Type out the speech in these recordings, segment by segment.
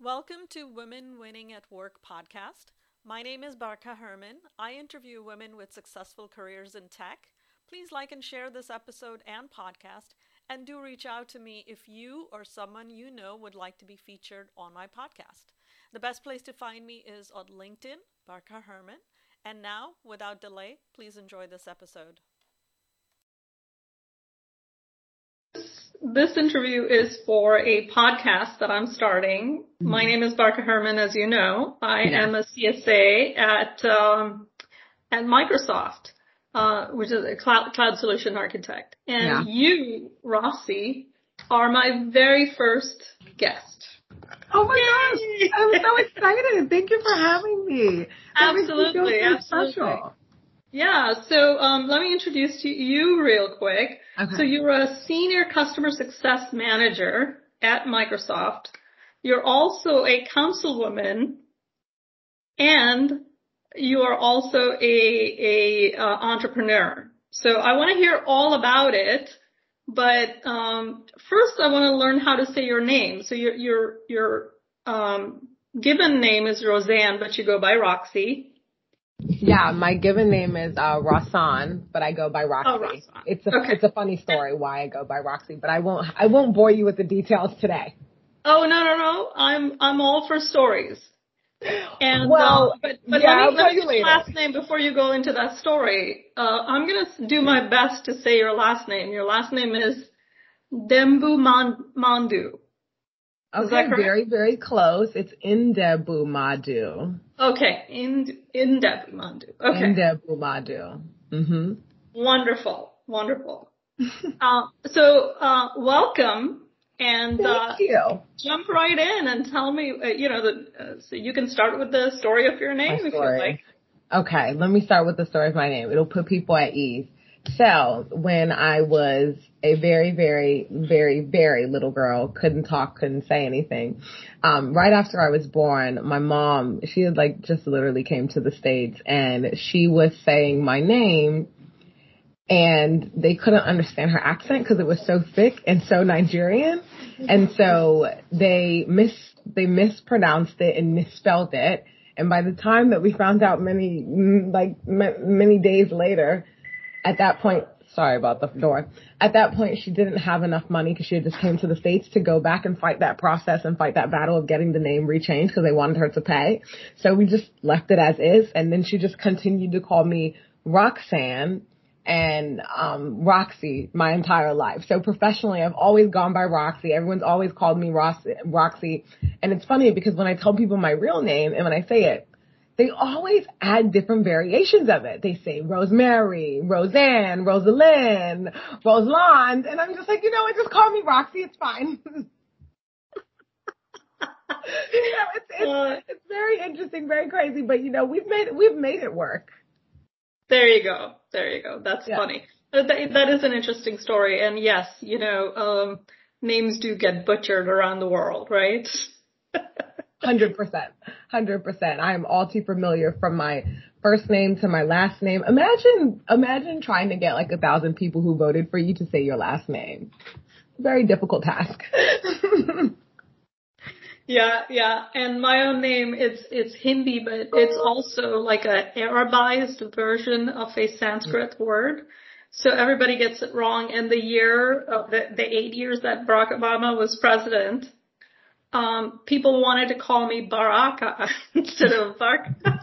Welcome to Women Winning at Work podcast. My name is Barkha Herman. I interview women with successful careers in tech. Please like and share this episode and podcast, and do reach out to me if you or someone you know would like to be featured on my podcast. The best place to find me is on LinkedIn, Barkha Herman. And now, without delay, please enjoy this episode. This interview is for a podcast that I'm starting. Mm-hmm. My name is Barkha Herman, as you know. I yeah. am a CSA at um, at Microsoft, uh, which is a cloud, cloud solution architect. And yeah. you, Rossi, are my very first guest. Oh my Yay! gosh! I'm so excited. Thank you for having me. That absolutely, so absolutely. Special. Yeah, so um, let me introduce you real quick. Okay. So you're a senior customer success manager at Microsoft. You're also a councilwoman, and you are also a a uh, entrepreneur. So I want to hear all about it. But um, first, I want to learn how to say your name. So your your your um, given name is Roseanne, but you go by Roxy. Yeah, my given name is uh Rasan, but I go by Roxy. Oh, It's a okay. it's a funny story why I go by Roxy, but I won't I won't bore you with the details today. Oh no no no! I'm I'm all for stories. And well, uh, but but yeah, let me, let me last name before you go into that story. Uh, I'm gonna do my best to say your last name. Your last name is Dembu Mandu. Okay, very, very close. It's Ndebumadu. Okay, in Ndebumadu. Okay. Ndebumadu. Mm-hmm. Wonderful, wonderful. uh, so, uh, welcome. And Thank uh, you. jump right in and tell me, uh, you know, the, uh, so you can start with the story of your name My if story. you like. Okay, let me start with the story of my name. It'll put people at ease. So when I was a very, very, very, very little girl, couldn't talk, couldn't say anything. Um, right after I was born, my mom, she had like just literally came to the States and she was saying my name and they couldn't understand her accent because it was so thick and so Nigerian. And so they mis, they mispronounced it and misspelled it. And by the time that we found out many, like many days later, at that point, sorry about the door. At that point, she didn't have enough money because she had just came to the States to go back and fight that process and fight that battle of getting the name rechanged because they wanted her to pay. So we just left it as is. And then she just continued to call me Roxanne and um Roxy my entire life. So professionally I've always gone by Roxy. Everyone's always called me Roxy. And it's funny because when I tell people my real name and when I say it, they always add different variations of it. They say Rosemary, Roseanne, Rosalind, Rosalind, and I'm just like, you know what, just call me Roxy, it's fine. you know, it's, it's, uh, it's very interesting, very crazy, but you know, we've made, we've made it work. There you go. There you go. That's yeah. funny. That, that is an interesting story. And yes, you know, um, names do get butchered around the world, right? Hundred percent. Hundred percent. I am all too familiar from my first name to my last name. Imagine, imagine trying to get like a thousand people who voted for you to say your last name. Very difficult task. yeah, yeah. And my own name, it's, it's Hindi, but it's also like a Arabized version of a Sanskrit word. So everybody gets it wrong. And the year of the, the eight years that Barack Obama was president, um, people wanted to call me Baraka instead of Baraka.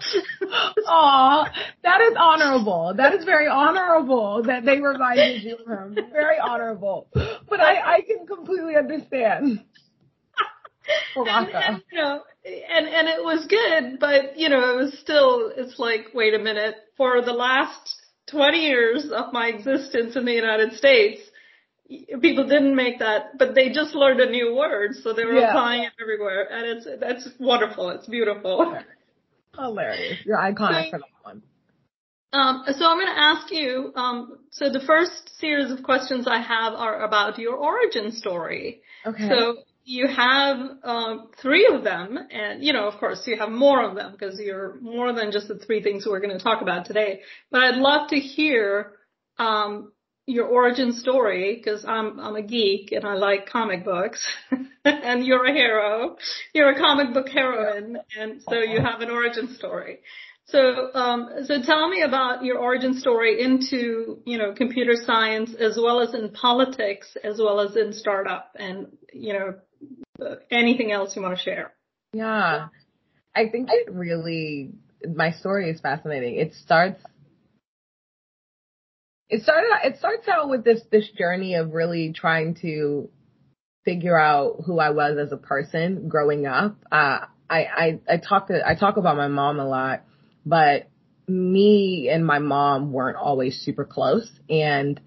Aw, that is honorable. That is very honorable that they reminded you of him. Very honorable. But I, I can completely understand. Baraka. And, and, you know, and, and it was good, but you know, it was still, it's like, wait a minute, for the last 20 years of my existence in the United States, people didn't make that, but they just learned a new word, so they were yeah. applying it everywhere, and it's that's wonderful. It's beautiful. Hilarious. You're iconic so, for that one. Um, so I'm going to ask you. Um, so the first series of questions I have are about your origin story. Okay. So you have um, three of them, and you know, of course, you have more of them because you're more than just the three things we're going to talk about today. But I'd love to hear um, your origin story because I'm I'm a geek and I like comic books and you're a hero. You're a comic book heroine and so you have an origin story. So um so tell me about your origin story into, you know, computer science as well as in politics as well as in startup and you know anything else you want to share. Yeah. I think it really my story is fascinating. It starts it started it starts out with this this journey of really trying to figure out who I was as a person growing up. Uh, I, I I talk I talk about my mom a lot, but me and my mom weren't always super close, and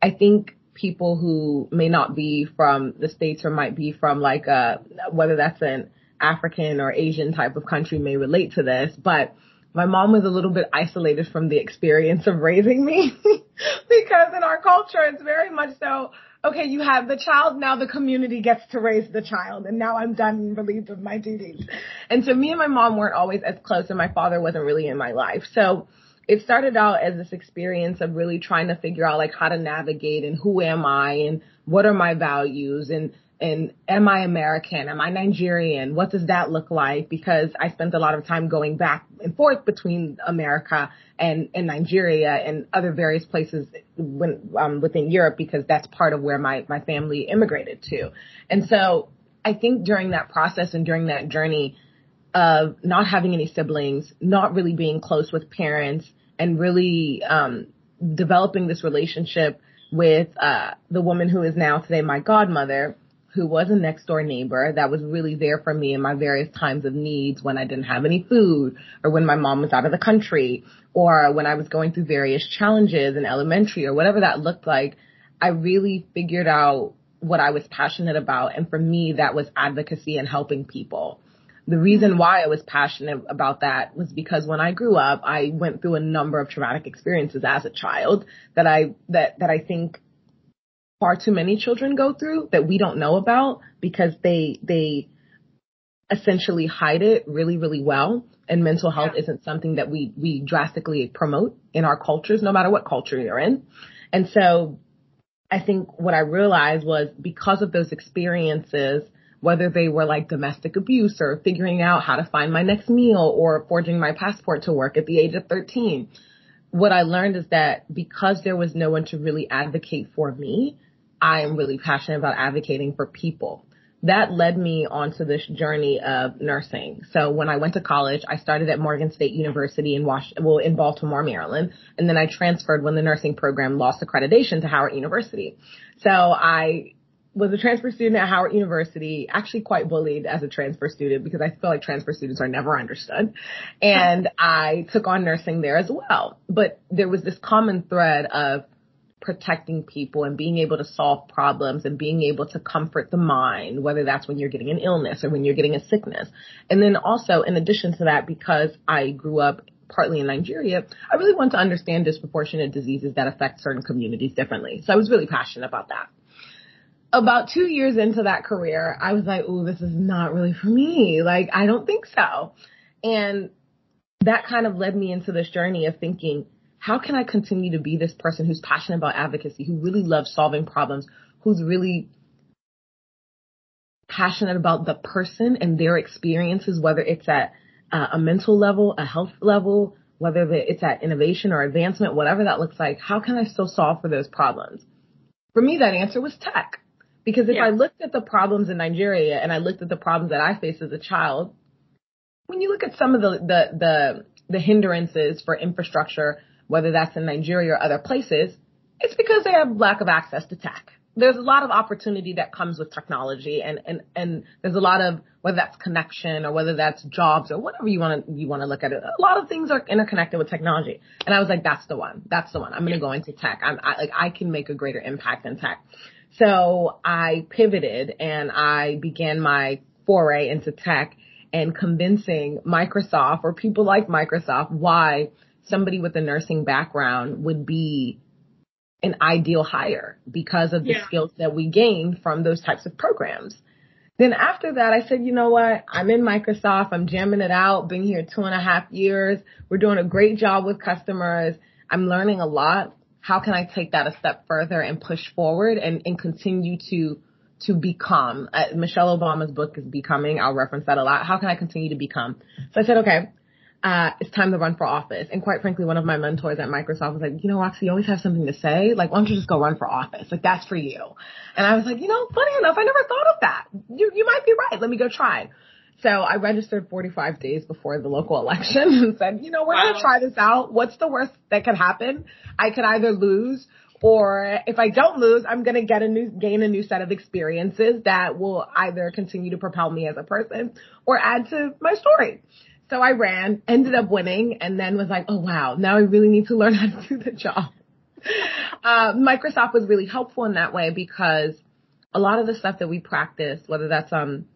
I think people who may not be from the states or might be from like a whether that's an African or Asian type of country may relate to this, but my mom was a little bit isolated from the experience of raising me because in our culture it's very much so okay you have the child now the community gets to raise the child and now i'm done and relieved of my duties. And so me and my mom weren't always as close and my father wasn't really in my life. So it started out as this experience of really trying to figure out like how to navigate and who am i and what are my values and and am I American? Am I Nigerian? What does that look like? Because I spent a lot of time going back and forth between America and, and Nigeria and other various places when, um, within Europe because that's part of where my, my family immigrated to. And so I think during that process and during that journey of not having any siblings, not really being close with parents and really, um, developing this relationship with, uh, the woman who is now today my godmother, who was a next door neighbor that was really there for me in my various times of needs when I didn't have any food or when my mom was out of the country or when I was going through various challenges in elementary or whatever that looked like. I really figured out what I was passionate about. And for me, that was advocacy and helping people. The reason why I was passionate about that was because when I grew up, I went through a number of traumatic experiences as a child that I, that, that I think far too many children go through that we don't know about because they they essentially hide it really really well and mental health yeah. isn't something that we we drastically promote in our cultures no matter what culture you're in and so i think what i realized was because of those experiences whether they were like domestic abuse or figuring out how to find my next meal or forging my passport to work at the age of 13 what I learned is that because there was no one to really advocate for me, I am really passionate about advocating for people. That led me onto this journey of nursing. So when I went to college, I started at Morgan State University in Was- well, in Baltimore, Maryland, and then I transferred when the nursing program lost accreditation to Howard University. So I was a transfer student at Howard University, actually quite bullied as a transfer student because I feel like transfer students are never understood. And I took on nursing there as well. But there was this common thread of protecting people and being able to solve problems and being able to comfort the mind, whether that's when you're getting an illness or when you're getting a sickness. And then also, in addition to that, because I grew up partly in Nigeria, I really want to understand disproportionate diseases that affect certain communities differently. So I was really passionate about that. About two years into that career, I was like, oh, this is not really for me. Like, I don't think so. And that kind of led me into this journey of thinking, how can I continue to be this person who's passionate about advocacy, who really loves solving problems, who's really passionate about the person and their experiences, whether it's at uh, a mental level, a health level, whether it's at innovation or advancement, whatever that looks like, how can I still solve for those problems? For me, that answer was tech. Because if yeah. I looked at the problems in Nigeria and I looked at the problems that I faced as a child, when you look at some of the, the, the, the hindrances for infrastructure whether that's in Nigeria or other places, it's because they have lack of access to tech. There's a lot of opportunity that comes with technology and, and, and there's a lot of, whether that's connection or whether that's jobs or whatever you want to, you want to look at it. A lot of things are interconnected with technology. And I was like, that's the one. That's the one. I'm going to go into tech. I'm I, like, I can make a greater impact in tech. So I pivoted and I began my foray into tech and convincing Microsoft or people like Microsoft why somebody with a nursing background would be an ideal hire because of the yeah. skills that we gain from those types of programs. Then after that, I said, you know what? I'm in Microsoft. I'm jamming it out. Been here two and a half years. We're doing a great job with customers. I'm learning a lot. how can I take that a step further and push forward and, and continue to to become. Uh, Michelle Obama's book is Becoming. I'll reference that a lot. How can I continue to become? So I said, okay, uh, it's time to run for office. And quite frankly, one of my mentors at Microsoft was like, you know, Roxy, you always have something to say. Like, why don't you just go run for office? Like, that's for you. And I was like, you know, funny enough, I never thought of that. You, you might be right. Let me go try. So I registered 45 days before the local election and said, you know, we're wow. going to try this out. What's the worst that could happen? I could either lose or if I don't lose, I'm going to get a new, gain a new set of experiences that will either continue to propel me as a person or add to my story. So I ran, ended up winning, and then was like, oh wow, now I really need to learn how to do the job. Uh, Microsoft was really helpful in that way because a lot of the stuff that we practice, whether that's um,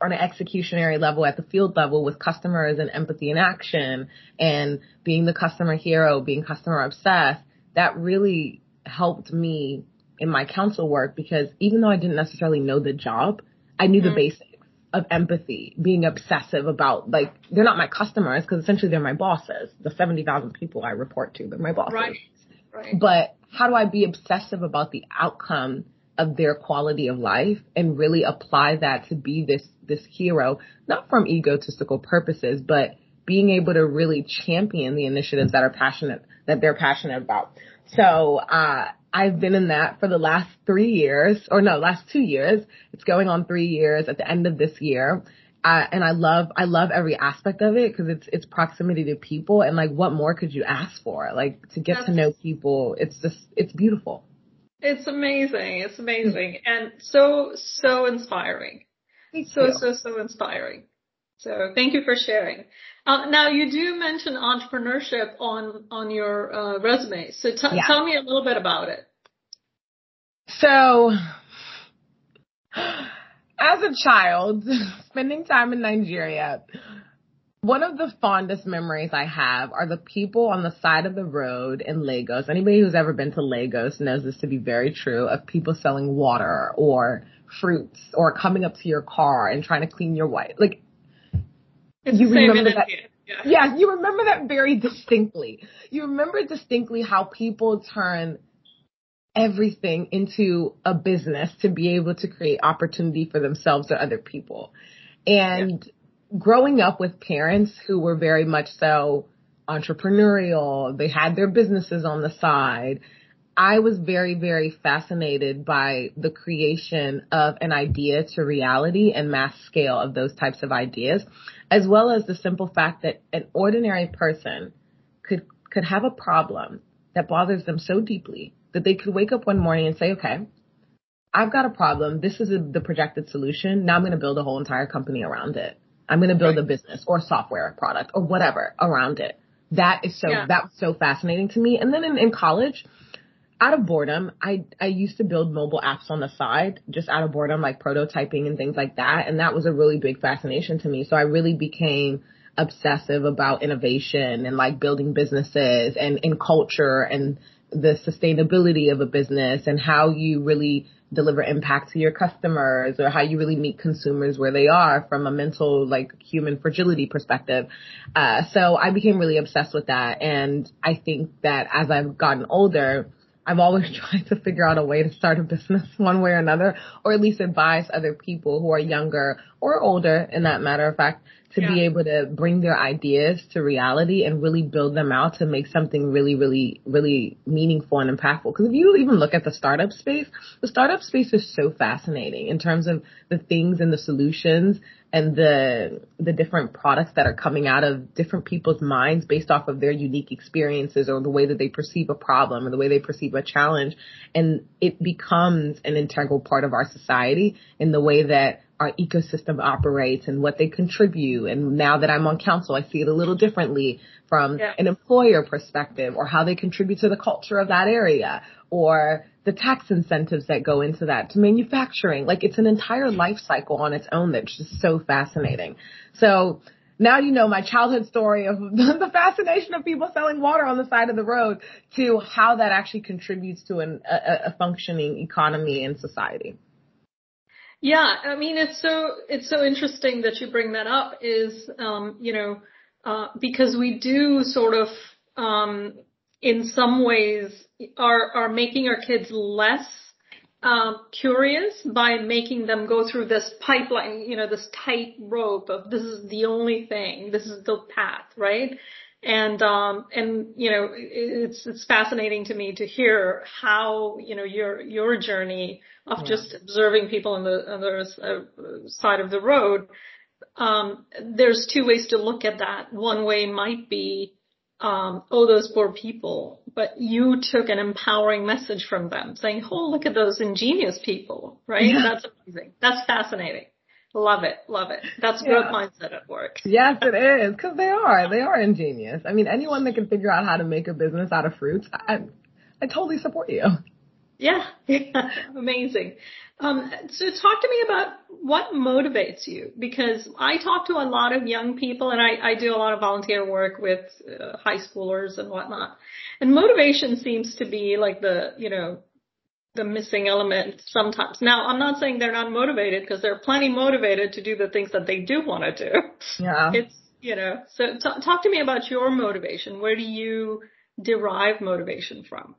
on an executionary level at the field level with customers and empathy in action and being the customer hero, being customer obsessed, that really helped me in my council work because even though I didn't necessarily know the job, I knew mm-hmm. the basics of empathy, being obsessive about like they're not my customers because essentially they're my bosses. The seventy thousand people I report to, they're my bosses. Right. Right. But how do I be obsessive about the outcome of their quality of life and really apply that to be this this hero, not from egotistical purposes, but being able to really champion the initiatives that are passionate that they're passionate about. So uh, I've been in that for the last three years, or no, last two years. It's going on three years at the end of this year. Uh, and I love, I love every aspect of it because it's, it's proximity to people and like what more could you ask for? Like to get That's, to know people. It's just, it's beautiful. It's amazing. It's amazing and so, so inspiring. Thank so, you. so, so inspiring. So thank you for sharing. Uh, now you do mention entrepreneurship on on your uh, resume. So t- yeah. tell me a little bit about it. So, as a child, spending time in Nigeria, one of the fondest memories I have are the people on the side of the road in Lagos. Anybody who's ever been to Lagos knows this to be very true of people selling water or fruits or coming up to your car and trying to clean your white. Like, it's you remember that. Yeah. yeah, you remember that very distinctly. You remember distinctly how people turn everything into a business to be able to create opportunity for themselves or other people. And yeah. growing up with parents who were very much so entrepreneurial, they had their businesses on the side. I was very, very fascinated by the creation of an idea to reality and mass scale of those types of ideas, as well as the simple fact that an ordinary person could, could have a problem that bothers them so deeply that they could wake up one morning and say, okay, I've got a problem. This is a, the projected solution. Now I'm going to build a whole entire company around it. I'm going to build right. a business or software product or whatever around it. That is so, yeah. that was so fascinating to me. And then in, in college, out of boredom, I, I used to build mobile apps on the side, just out of boredom, like prototyping and things like that. And that was a really big fascination to me. So I really became obsessive about innovation and like building businesses and, and culture and the sustainability of a business and how you really deliver impact to your customers or how you really meet consumers where they are from a mental like human fragility perspective. Uh, so I became really obsessed with that. And I think that as I've gotten older, I've always tried to figure out a way to start a business one way or another, or at least advise other people who are younger or older in that matter of fact to yeah. be able to bring their ideas to reality and really build them out to make something really, really, really meaningful and impactful. Because if you even look at the startup space, the startup space is so fascinating in terms of the things and the solutions and the the different products that are coming out of different people's minds based off of their unique experiences or the way that they perceive a problem or the way they perceive a challenge. And it becomes an integral part of our society in the way that our ecosystem operates and what they contribute. And now that I'm on council, I see it a little differently from yeah. an employer perspective or how they contribute to the culture of that area or the tax incentives that go into that to manufacturing. Like it's an entire life cycle on its own that's just so fascinating. So now you know my childhood story of the fascination of people selling water on the side of the road to how that actually contributes to an, a, a functioning economy and society. Yeah, I mean it's so it's so interesting that you bring that up. Is um, you know uh, because we do sort of um, in some ways are are making our kids less um, curious by making them go through this pipeline, you know, this tight rope of this is the only thing, this is the path, right? And um, and you know, it's it's fascinating to me to hear how you know your your journey of yeah. just observing people on the other uh, side of the road. Um, there's two ways to look at that. One way might be um, oh, those poor people. But you took an empowering message from them saying, oh, look at those ingenious people, right? Yeah. That's amazing. That's fascinating. Love it. Love it. That's growth yeah. mindset at work. Yes, it is. Cause they are. They are ingenious. I mean, anyone that can figure out how to make a business out of fruits, I, I totally support you. Yeah. yeah. Amazing. Um, so talk to me about what motivates you because I talk to a lot of young people and I, I do a lot of volunteer work with uh, high schoolers and whatnot. And motivation seems to be like the, you know, the missing element sometimes. Now, I'm not saying they're not motivated because they're plenty motivated to do the things that they do want to do. Yeah. It's, you know, so t- talk to me about your motivation. Where do you derive motivation from?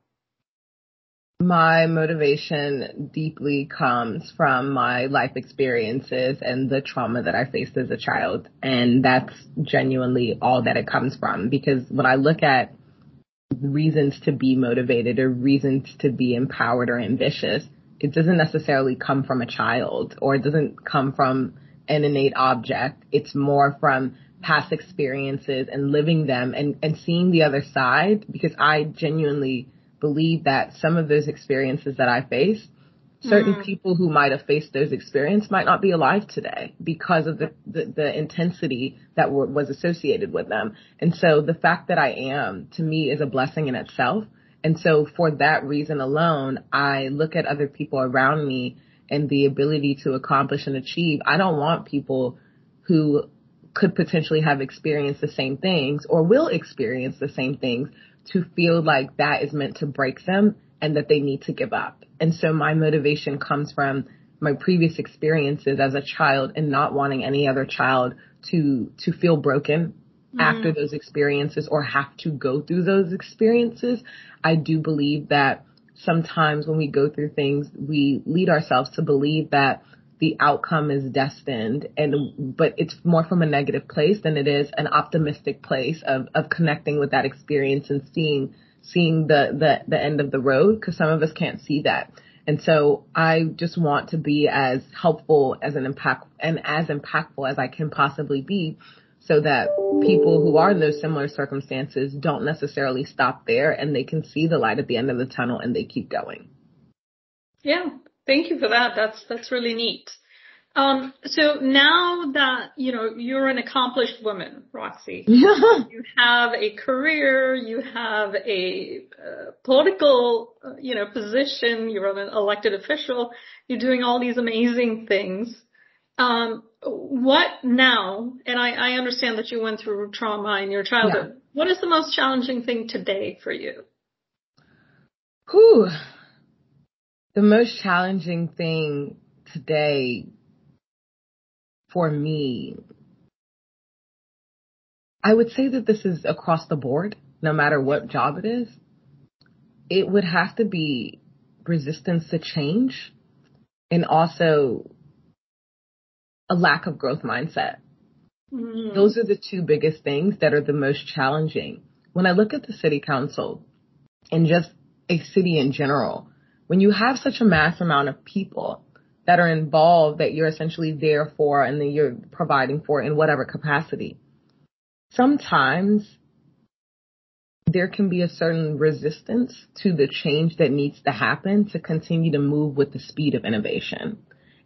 my motivation deeply comes from my life experiences and the trauma that I faced as a child. And that's genuinely all that it comes from because when I look at reasons to be motivated or reasons to be empowered or ambitious, it doesn't necessarily come from a child or it doesn't come from an innate object. It's more from past experiences and living them and, and seeing the other side because I genuinely believe that some of those experiences that I faced, certain mm. people who might have faced those experiences might not be alive today because of the, the, the intensity that were, was associated with them. And so the fact that I am to me is a blessing in itself. And so for that reason alone, I look at other people around me and the ability to accomplish and achieve. I don't want people who could potentially have experienced the same things or will experience the same things to feel like that is meant to break them and that they need to give up. And so my motivation comes from my previous experiences as a child and not wanting any other child to, to feel broken mm. after those experiences or have to go through those experiences. I do believe that sometimes when we go through things, we lead ourselves to believe that the outcome is destined and but it's more from a negative place than it is an optimistic place of of connecting with that experience and seeing seeing the the the end of the road because some of us can't see that and so I just want to be as helpful as an impact and as impactful as I can possibly be so that people who are in those similar circumstances don't necessarily stop there and they can see the light at the end of the tunnel and they keep going. Yeah, Thank you for that. That's that's really neat. Um, so now that you know you're an accomplished woman, Roxy, you have a career, you have a uh, political, uh, you know, position. You're an elected official. You're doing all these amazing things. Um, what now? And I, I understand that you went through trauma in your childhood. Yeah. What is the most challenging thing today for you? Whew the most challenging thing today for me, I would say that this is across the board, no matter what job it is. It would have to be resistance to change and also a lack of growth mindset. Mm. Those are the two biggest things that are the most challenging. When I look at the city council and just a city in general, when you have such a mass amount of people that are involved that you're essentially there for and that you're providing for in whatever capacity, sometimes there can be a certain resistance to the change that needs to happen to continue to move with the speed of innovation.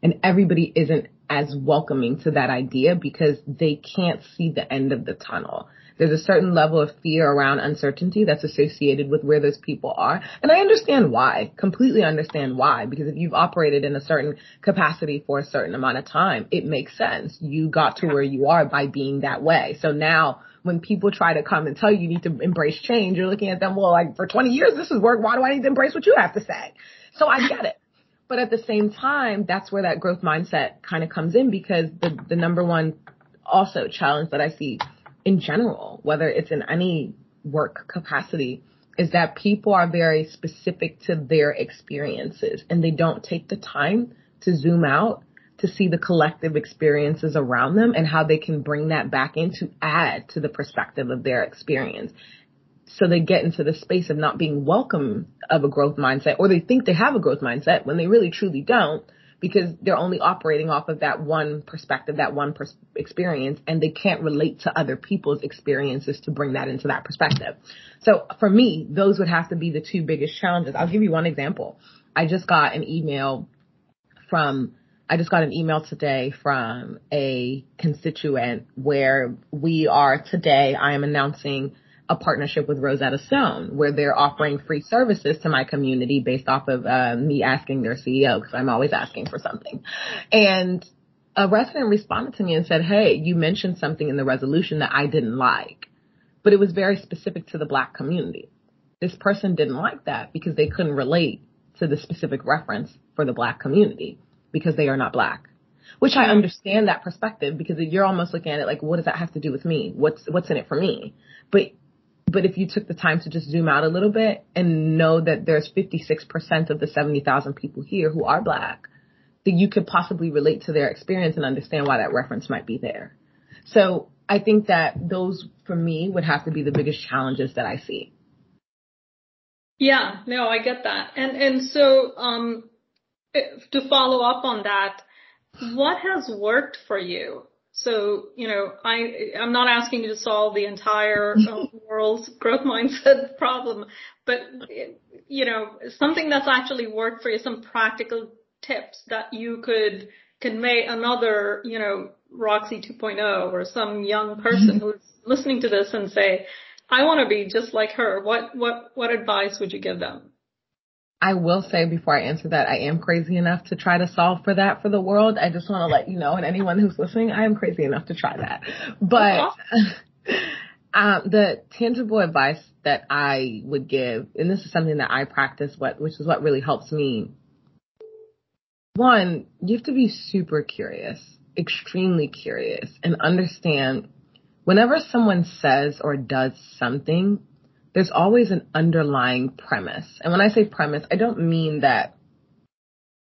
And everybody isn't as welcoming to that idea because they can't see the end of the tunnel. There's a certain level of fear around uncertainty that's associated with where those people are. And I understand why, completely understand why, because if you've operated in a certain capacity for a certain amount of time, it makes sense. You got to where you are by being that way. So now when people try to come and tell you you need to embrace change, you're looking at them, well, like for 20 years this has worked. Why do I need to embrace what you have to say? So I get it. But at the same time, that's where that growth mindset kind of comes in because the, the number one also challenge that I see in general, whether it's in any work capacity, is that people are very specific to their experiences and they don't take the time to zoom out to see the collective experiences around them and how they can bring that back in to add to the perspective of their experience. So they get into the space of not being welcome of a growth mindset or they think they have a growth mindset when they really truly don't because they're only operating off of that one perspective, that one pers- experience, and they can't relate to other people's experiences to bring that into that perspective. So for me, those would have to be the two biggest challenges. I'll give you one example. I just got an email from I just got an email today from a constituent where we are today, I am announcing a partnership with Rosetta Stone where they're offering free services to my community based off of uh, me asking their CEO because I'm always asking for something. And a resident responded to me and said, Hey, you mentioned something in the resolution that I didn't like, but it was very specific to the black community. This person didn't like that because they couldn't relate to the specific reference for the black community because they are not black. Which I understand that perspective because you're almost looking at it like, what does that have to do with me? What's, what's in it for me? But but if you took the time to just zoom out a little bit and know that there's 56% of the 70,000 people here who are black, that you could possibly relate to their experience and understand why that reference might be there. So I think that those for me would have to be the biggest challenges that I see. Yeah, no, I get that. And, and so, um, to follow up on that, what has worked for you so, you know, I, I'm not asking you to solve the entire uh, world's growth mindset problem, but, you know, something that's actually worked for you, some practical tips that you could convey another, you know, Roxy 2.0 or some young person who's listening to this and say, I want to be just like her. What, what, what advice would you give them? I will say before I answer that, I am crazy enough to try to solve for that for the world. I just want to let you know, and anyone who's listening, I am crazy enough to try that. But um, the tangible advice that I would give, and this is something that I practice, what which is what really helps me. One, you have to be super curious, extremely curious, and understand whenever someone says or does something there's always an underlying premise. And when I say premise, I don't mean that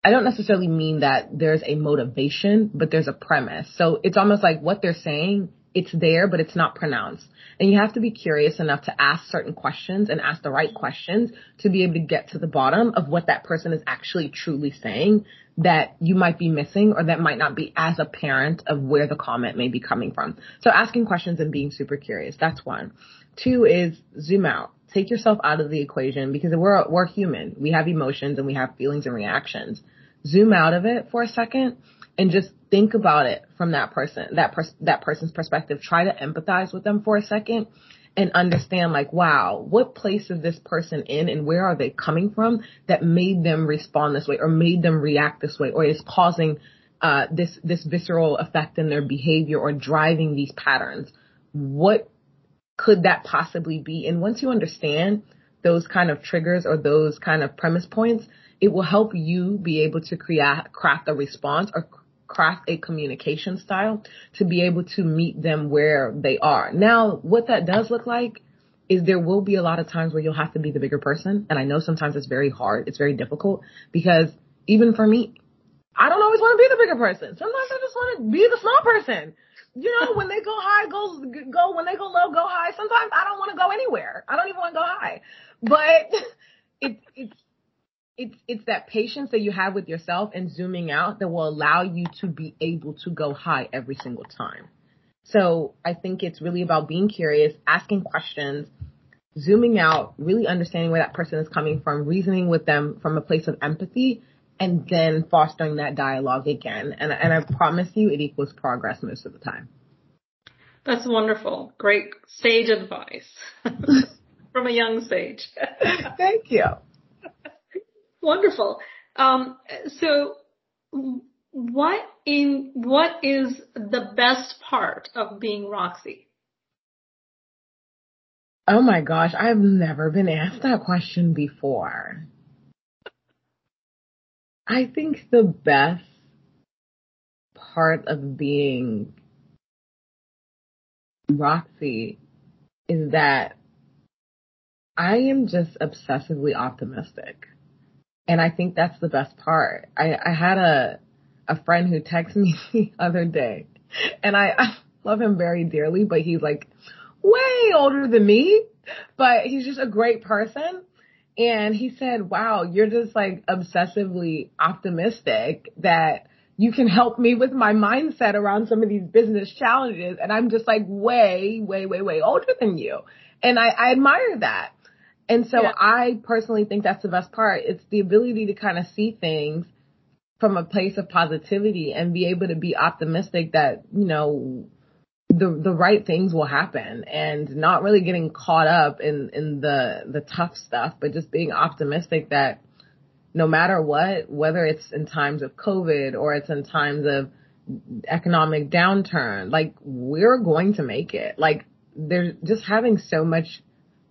I don't necessarily mean that there's a motivation, but there's a premise. So it's almost like what they're saying, it's there, but it's not pronounced. And you have to be curious enough to ask certain questions and ask the right questions to be able to get to the bottom of what that person is actually truly saying that you might be missing or that might not be as apparent of where the comment may be coming from. So asking questions and being super curious, that's one. Two is zoom out. Take yourself out of the equation because we're, we're human. We have emotions and we have feelings and reactions. Zoom out of it for a second and just think about it from that person, that pers- that person's perspective. Try to empathize with them for a second and understand like, wow, what place is this person in and where are they coming from that made them respond this way or made them react this way or is causing uh, this this visceral effect in their behavior or driving these patterns. What could that possibly be? And once you understand those kind of triggers or those kind of premise points, it will help you be able to create, craft a response or craft a communication style to be able to meet them where they are. Now, what that does look like is there will be a lot of times where you'll have to be the bigger person. And I know sometimes it's very hard. It's very difficult because even for me, I don't always want to be the bigger person. Sometimes I just want to be the small person you know, when they go high, go go. When they go low, go high. Sometimes I don't want to go anywhere. I don't even want to go high. But it's it's it's it's that patience that you have with yourself and zooming out that will allow you to be able to go high every single time. So I think it's really about being curious, asking questions, zooming out, really understanding where that person is coming from, reasoning with them from a place of empathy, and then fostering that dialogue again. And, and I promise you it equals progress most of the time. That's wonderful. Great sage advice from a young sage. Thank you. wonderful. Um, so what in, what is the best part of being Roxy? Oh my gosh, I've never been asked that question before. I think the best part of being Roxy is that I am just obsessively optimistic. And I think that's the best part. I, I had a, a friend who texted me the other day and I, I love him very dearly, but he's like way older than me, but he's just a great person. And he said, wow, you're just like obsessively optimistic that you can help me with my mindset around some of these business challenges. And I'm just like way, way, way, way older than you. And I, I admire that. And so yeah. I personally think that's the best part. It's the ability to kind of see things from a place of positivity and be able to be optimistic that, you know, the the right things will happen and not really getting caught up in in the the tough stuff, but just being optimistic that no matter what, whether it's in times of COVID or it's in times of economic downturn, like we're going to make it. Like there's just having so much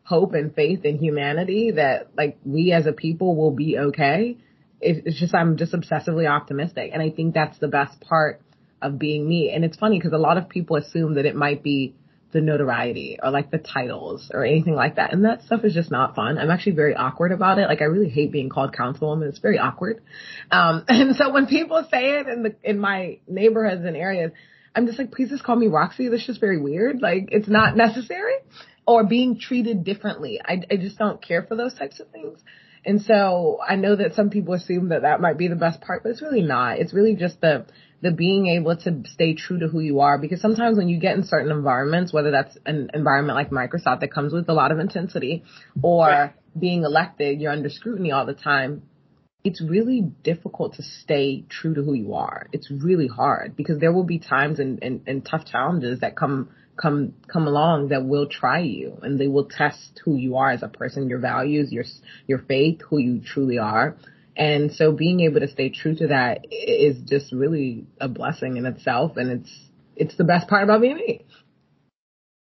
hope and faith in humanity that like we as a people will be okay. It's just I'm just obsessively optimistic, and I think that's the best part of being me. And it's funny because a lot of people assume that it might be the notoriety or like the titles or anything like that. And that stuff is just not fun. I'm actually very awkward about it. Like I really hate being called councilwoman. It's very awkward. Um, and so when people say it in the, in my neighborhoods and areas, I'm just like, please just call me Roxy. That's just very weird. Like it's not necessary or being treated differently. I, I just don't care for those types of things. And so I know that some people assume that that might be the best part, but it's really not. It's really just the, the being able to stay true to who you are because sometimes when you get in certain environments, whether that's an environment like Microsoft that comes with a lot of intensity or right. being elected, you're under scrutiny all the time. It's really difficult to stay true to who you are. It's really hard because there will be times and, and, and tough challenges that come come come along that will try you and they will test who you are as a person, your values, your your faith, who you truly are. And so being able to stay true to that is just really a blessing in itself and it's it's the best part about being me.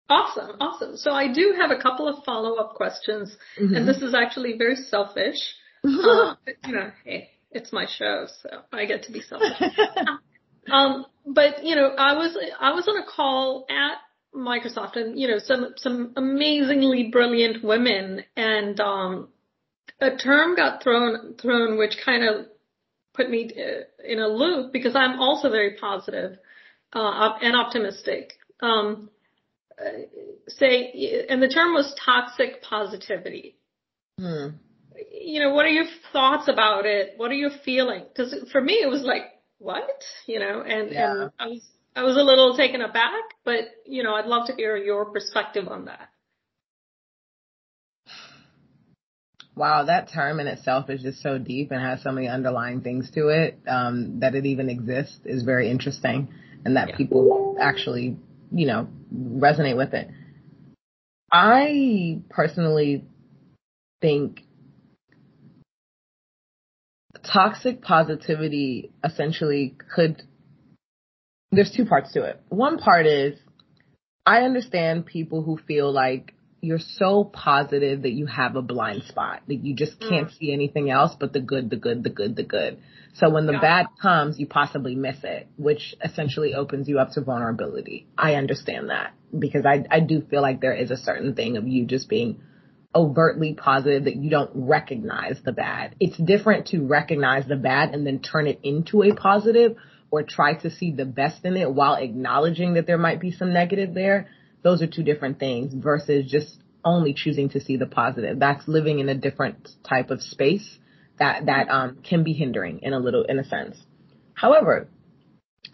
Awesome, awesome. So I do have a couple of follow-up questions mm-hmm. and this is actually very selfish. uh, you know, hey, it's my show, so I get to be selfish. um, but you know, I was I was on a call at Microsoft and, you know, some, some amazingly brilliant women and, um, a term got thrown, thrown which kind of put me uh, in a loop because I'm also very positive, uh, and optimistic. Um, uh, say, and the term was toxic positivity. Hmm. You know, what are your thoughts about it? What are you feeling? Because for me, it was like, what? You know, and, yeah. and I was I was a little taken aback, but you know, I'd love to hear your perspective on that. Wow, that term in itself is just so deep and has so many underlying things to it um, that it even exists is very interesting, and that yeah. people actually, you know, resonate with it. I personally think toxic positivity essentially could there's two parts to it. One part is I understand people who feel like you're so positive that you have a blind spot, that you just can't mm. see anything else but the good, the good, the good, the good. So when the yeah. bad comes, you possibly miss it, which essentially opens you up to vulnerability. I understand that because I, I do feel like there is a certain thing of you just being overtly positive that you don't recognize the bad. It's different to recognize the bad and then turn it into a positive or try to see the best in it while acknowledging that there might be some negative there, those are two different things versus just only choosing to see the positive. That's living in a different type of space that, that, um, can be hindering in a little, in a sense. However,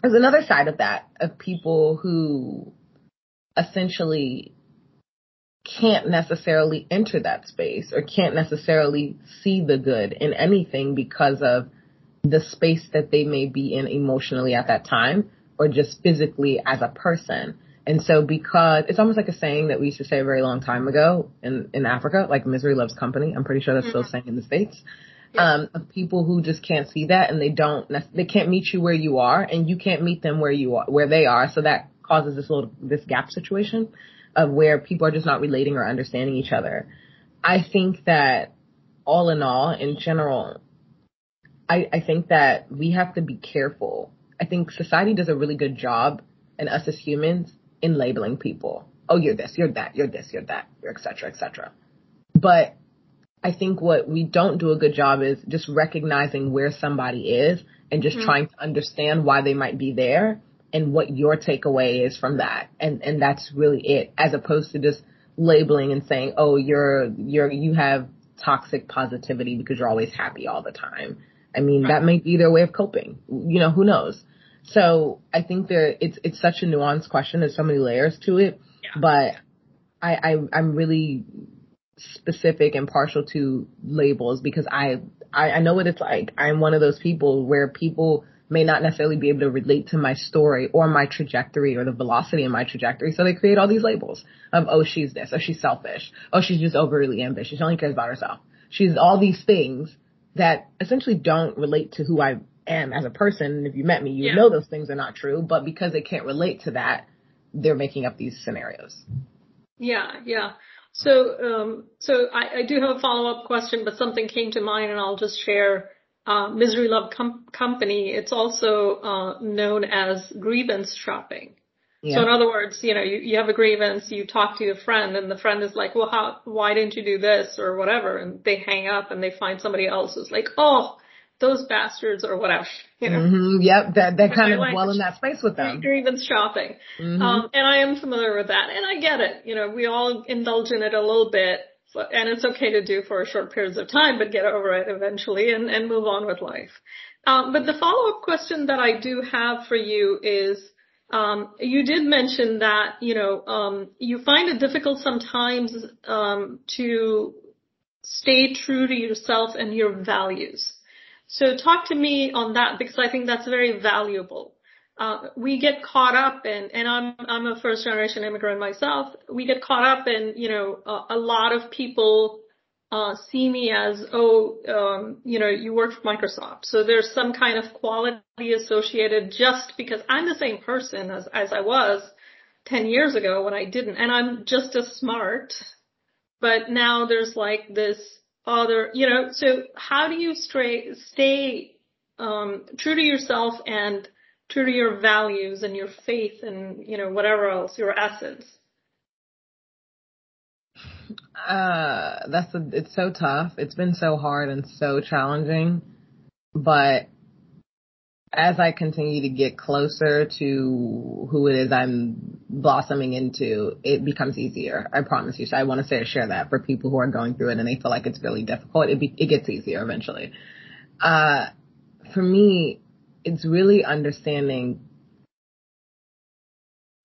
there's another side of that of people who essentially can't necessarily enter that space or can't necessarily see the good in anything because of the space that they may be in emotionally at that time or just physically as a person. And so because it's almost like a saying that we used to say a very long time ago in, in Africa, like misery loves company. I'm pretty sure that's mm-hmm. still saying in the States. Um, of people who just can't see that and they don't, they can't meet you where you are and you can't meet them where you are, where they are. So that causes this little, this gap situation of where people are just not relating or understanding each other. I think that all in all, in general, I, I think that we have to be careful. I think society does a really good job, and us as humans, in labeling people. Oh, you're this, you're that, you're this, you're that, you're et cetera, et cetera. But I think what we don't do a good job is just recognizing where somebody is and just mm-hmm. trying to understand why they might be there and what your takeaway is from that. And, and that's really it as opposed to just labeling and saying, oh, you're, you're, you have toxic positivity because you're always happy all the time. I mean, right. that may be their way of coping. You know, who knows? So I think there, it's, it's such a nuanced question. There's so many layers to it, yeah. but I, I, I'm really specific and partial to labels because I, I, I know what it's like. I'm one of those people where people may not necessarily be able to relate to my story or my trajectory or the velocity in my trajectory. So they create all these labels of, oh, she's this, oh, she's selfish, oh, she's just overly ambitious, she only cares about herself. She's all these things that essentially don't relate to who I am as a person. If you met me, you yeah. know those things are not true, but because they can't relate to that, they're making up these scenarios. Yeah, yeah. So, um, so I, I do have a follow-up question, but something came to mind and I'll just share uh, Misery Love com- Company, it's also uh, known as grievance shopping. Yeah. So in other words, you know, you, you have a grievance, you talk to your friend, and the friend is like, "Well, how? Why didn't you do this or whatever?" And they hang up, and they find somebody else who's like, "Oh, those bastards or whatever." You know. Mm-hmm. Yep, that that kind of well in that space with them. Grievance shopping, mm-hmm. um, and I am familiar with that, and I get it. You know, we all indulge in it a little bit and it's okay to do for short periods of time, but get over it eventually and, and move on with life. Um, but the follow-up question that I do have for you is, um, you did mention that, you know, um, you find it difficult sometimes, um, to stay true to yourself and your values. So talk to me on that because I think that's very valuable uh, we get caught up in, and I'm I'm a first generation immigrant myself. We get caught up in, you know, a, a lot of people uh, see me as, oh, um, you know, you work for Microsoft, so there's some kind of quality associated just because I'm the same person as as I was ten years ago when I didn't, and I'm just as smart, but now there's like this other, you know, so how do you stay stay um, true to yourself and true to your values and your faith and, you know, whatever else, your essence? Uh, that's a, it's so tough. It's been so hard and so challenging, but as I continue to get closer to who it is I'm blossoming into, it becomes easier. I promise you. So I want to say share that for people who are going through it and they feel like it's really difficult. It be, it gets easier eventually. Uh, for me, it's really understanding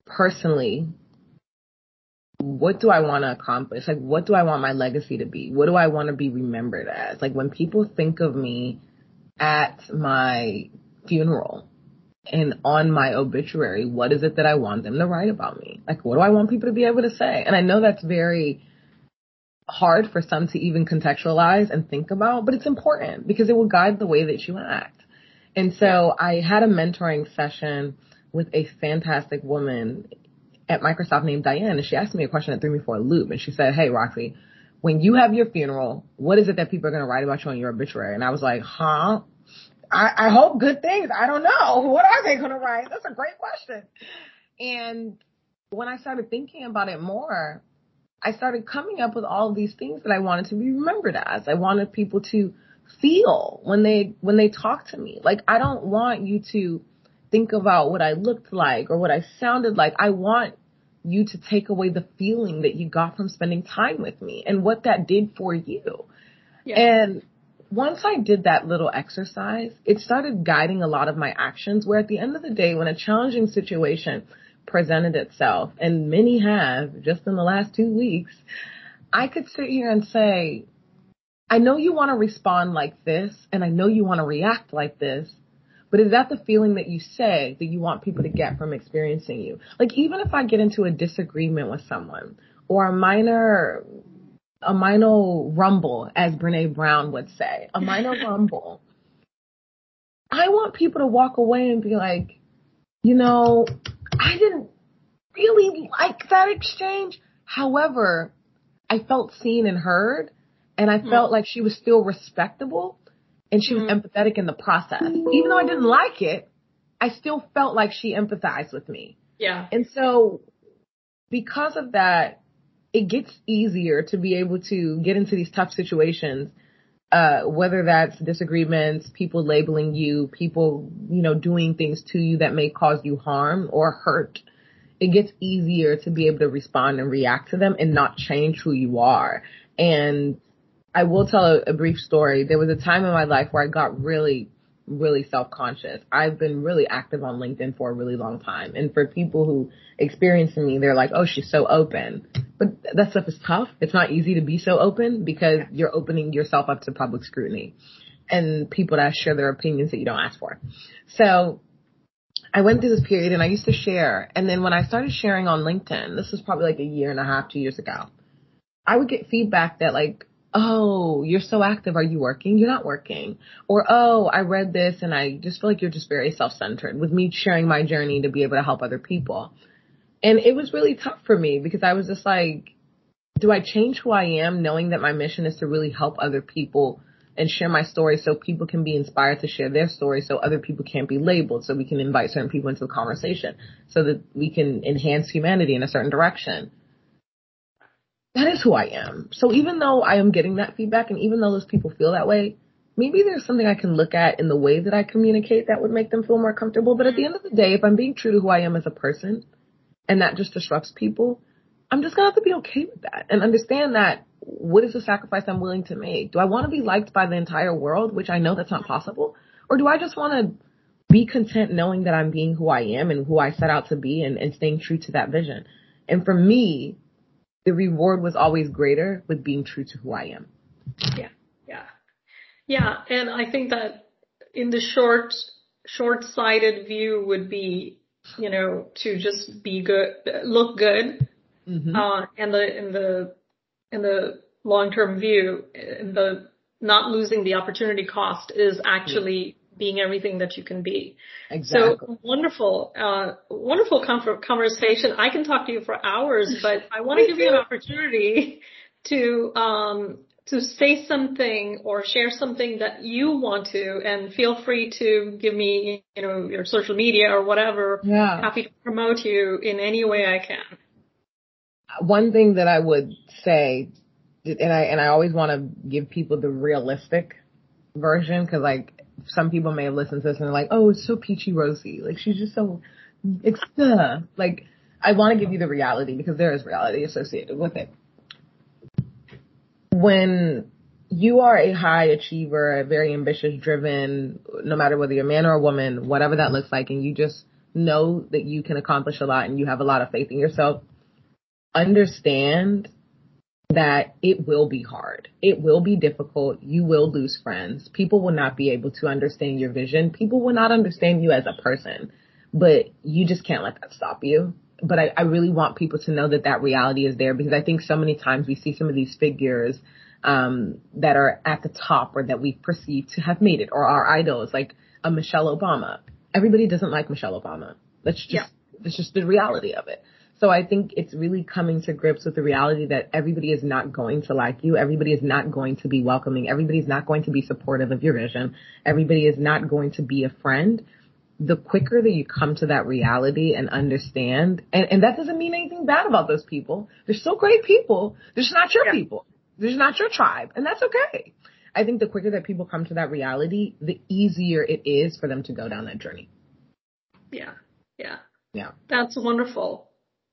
personally what do I want to accomplish? Like, what do I want my legacy to be? What do I want to be remembered as? Like, when people think of me at my funeral and on my obituary, what is it that I want them to write about me? Like, what do I want people to be able to say? And I know that's very hard for some to even contextualize and think about, but it's important because it will guide the way that you act. And so I had a mentoring session with a fantastic woman at Microsoft named Diane, and she asked me a question that threw me for a loop. And she said, Hey, Roxy, when you have your funeral, what is it that people are going to write about you on your obituary? And I was like, huh? I, I hope good things. I don't know. What are they going to write? That's a great question. And when I started thinking about it more, I started coming up with all these things that I wanted to be remembered as. I wanted people to feel when they when they talk to me. Like I don't want you to think about what I looked like or what I sounded like. I want you to take away the feeling that you got from spending time with me and what that did for you. Yeah. And once I did that little exercise, it started guiding a lot of my actions where at the end of the day, when a challenging situation presented itself, and many have just in the last two weeks, I could sit here and say, I know you want to respond like this and I know you want to react like this, but is that the feeling that you say that you want people to get from experiencing you? Like even if I get into a disagreement with someone or a minor, a minor rumble, as Brene Brown would say, a minor rumble, I want people to walk away and be like, you know, I didn't really like that exchange. However, I felt seen and heard and I felt mm. like she was still respectable and she was mm. empathetic in the process. Even though I didn't like it, I still felt like she empathized with me. Yeah. And so because of that, it gets easier to be able to get into these tough situations uh, whether that's disagreements, people labeling you, people, you know, doing things to you that may cause you harm or hurt, it gets easier to be able to respond and react to them and not change who you are. And I will tell a, a brief story. There was a time in my life where I got really really self-conscious. I've been really active on LinkedIn for a really long time. And for people who experience me, they're like, oh, she's so open. But that stuff is tough. It's not easy to be so open because you're opening yourself up to public scrutiny and people that share their opinions that you don't ask for. So I went through this period and I used to share. And then when I started sharing on LinkedIn, this was probably like a year and a half, two years ago, I would get feedback that like, oh, you're so active. Are you working? You're not working. Or, oh, I read this and I just feel like you're just very self-centered with me sharing my journey to be able to help other people. And it was really tough for me because I was just like, do I change who I am knowing that my mission is to really help other people and share my story so people can be inspired to share their story so other people can't be labeled so we can invite certain people into the conversation so that we can enhance humanity in a certain direction that is who I am. So even though I am getting that feedback and even though those people feel that way, maybe there's something I can look at in the way that I communicate that would make them feel more comfortable. But at the mm. end of the day, if I'm being true to who I am as a person and that just disrupts people, I'm just gonna have to be okay with that and understand that what is the sacrifice I'm willing to make? Do I want to be liked by the entire world, which I know that's not possible? Or do I just want to be content knowing that I'm being who I am and who I set out to be and, and staying true to that vision? And for me, the reward was always greater with being true to who I am. Yeah, yeah, yeah. And I think that in the short, short-sighted view would be, you know, to just be good, look good, mm-hmm. uh, and the in the in the long-term view, the not losing the opportunity cost is actually being everything that you can be. Exactly. So wonderful, uh, wonderful conversation. I can talk to you for hours, but I want to give you an opportunity to, um, to say something or share something that you want to and feel free to give me, you know, your social media or whatever. Yeah. Happy to promote you in any way I can. One thing that I would say, and I, and I always want to give people the realistic version because like some people may have listened to this and they're like, oh, it's so peachy rosy. Like she's just so, it's, uh, like, I want to give you the reality because there is reality associated with it. When you are a high achiever, a very ambitious, driven, no matter whether you're a man or a woman, whatever that looks like, and you just know that you can accomplish a lot and you have a lot of faith in yourself, understand that it will be hard. It will be difficult. You will lose friends. People will not be able to understand your vision. People will not understand you as a person, but you just can't let that stop you. But I, I really want people to know that that reality is there because I think so many times we see some of these figures um, that are at the top or that we perceive to have made it or our idols like a Michelle Obama. Everybody doesn't like Michelle Obama. That's just, yeah. that's just the reality of it. So I think it's really coming to grips with the reality that everybody is not going to like you. Everybody is not going to be welcoming. Everybody is not going to be supportive of your vision. Everybody is not going to be a friend. The quicker that you come to that reality and understand, and, and that doesn't mean anything bad about those people. They're still great people. They're just not your yeah. people. They're just not your tribe. And that's okay. I think the quicker that people come to that reality, the easier it is for them to go down that journey. Yeah. Yeah. Yeah. That's wonderful.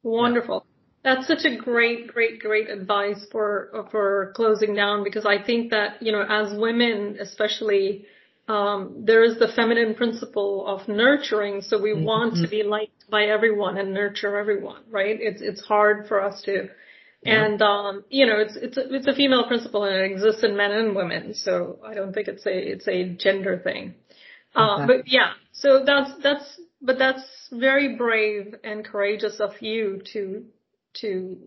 Wonderful. Yeah. That's such a great, great, great advice for for closing down because I think that you know as women especially um, there is the feminine principle of nurturing, so we mm-hmm. want to be liked by everyone and nurture everyone, right? It's it's hard for us to, yeah. and um, you know it's it's a, it's a female principle and it exists in men and women, so I don't think it's a it's a gender thing. Uh, but yeah, so that's that's but that's very brave and courageous of you to to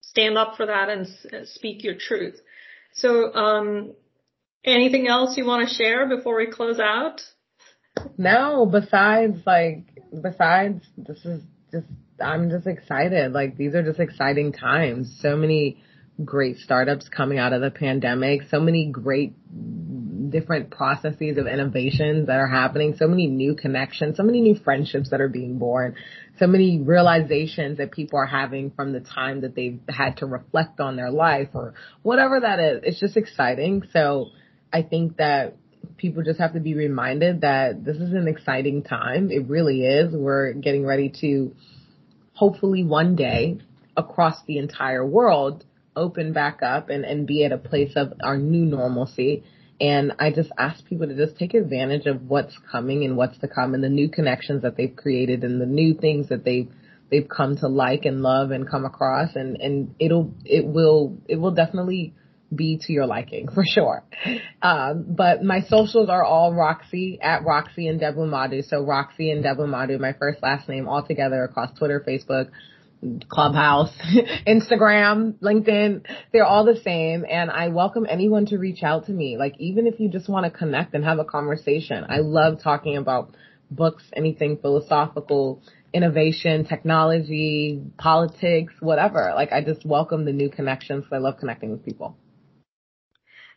stand up for that and speak your truth. So, um, anything else you want to share before we close out? No, besides like besides this is just I'm just excited. Like these are just exciting times. So many great startups coming out of the pandemic, so many great different processes of innovations that are happening, so many new connections, so many new friendships that are being born, so many realizations that people are having from the time that they've had to reflect on their life or whatever that is. It's just exciting. So I think that people just have to be reminded that this is an exciting time. It really is. We're getting ready to hopefully one day across the entire world open back up and, and be at a place of our new normalcy. And I just ask people to just take advantage of what's coming and what's to come and the new connections that they've created and the new things that they've they've come to like and love and come across and, and it'll it will it will definitely be to your liking for sure. Um, but my socials are all Roxy at Roxy Ndebumadu. So Roxy Ndebumadu, my first last name all together across Twitter, Facebook, Clubhouse, Instagram, LinkedIn. They're all the same. And I welcome anyone to reach out to me. Like even if you just want to connect and have a conversation. I love talking about books, anything philosophical, innovation, technology, politics, whatever. Like I just welcome the new connections. I love connecting with people.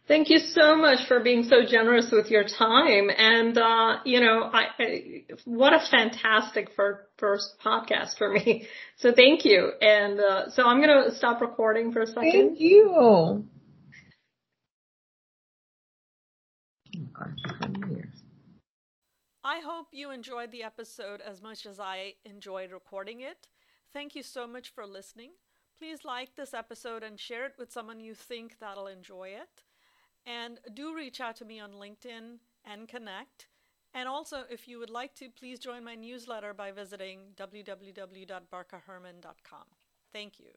Thank you so much for being so generous with your time. And, uh, you know, I, I, what a fantastic for, first podcast for me. So thank you. And, uh, so I'm going to stop recording for a second. Thank you. I hope you enjoyed the episode as much as I enjoyed recording it. Thank you so much for listening. Please like this episode and share it with someone you think that'll enjoy it. And do reach out to me on LinkedIn and connect. And also, if you would like to, please join my newsletter by visiting www.barkhaherman.com. Thank you.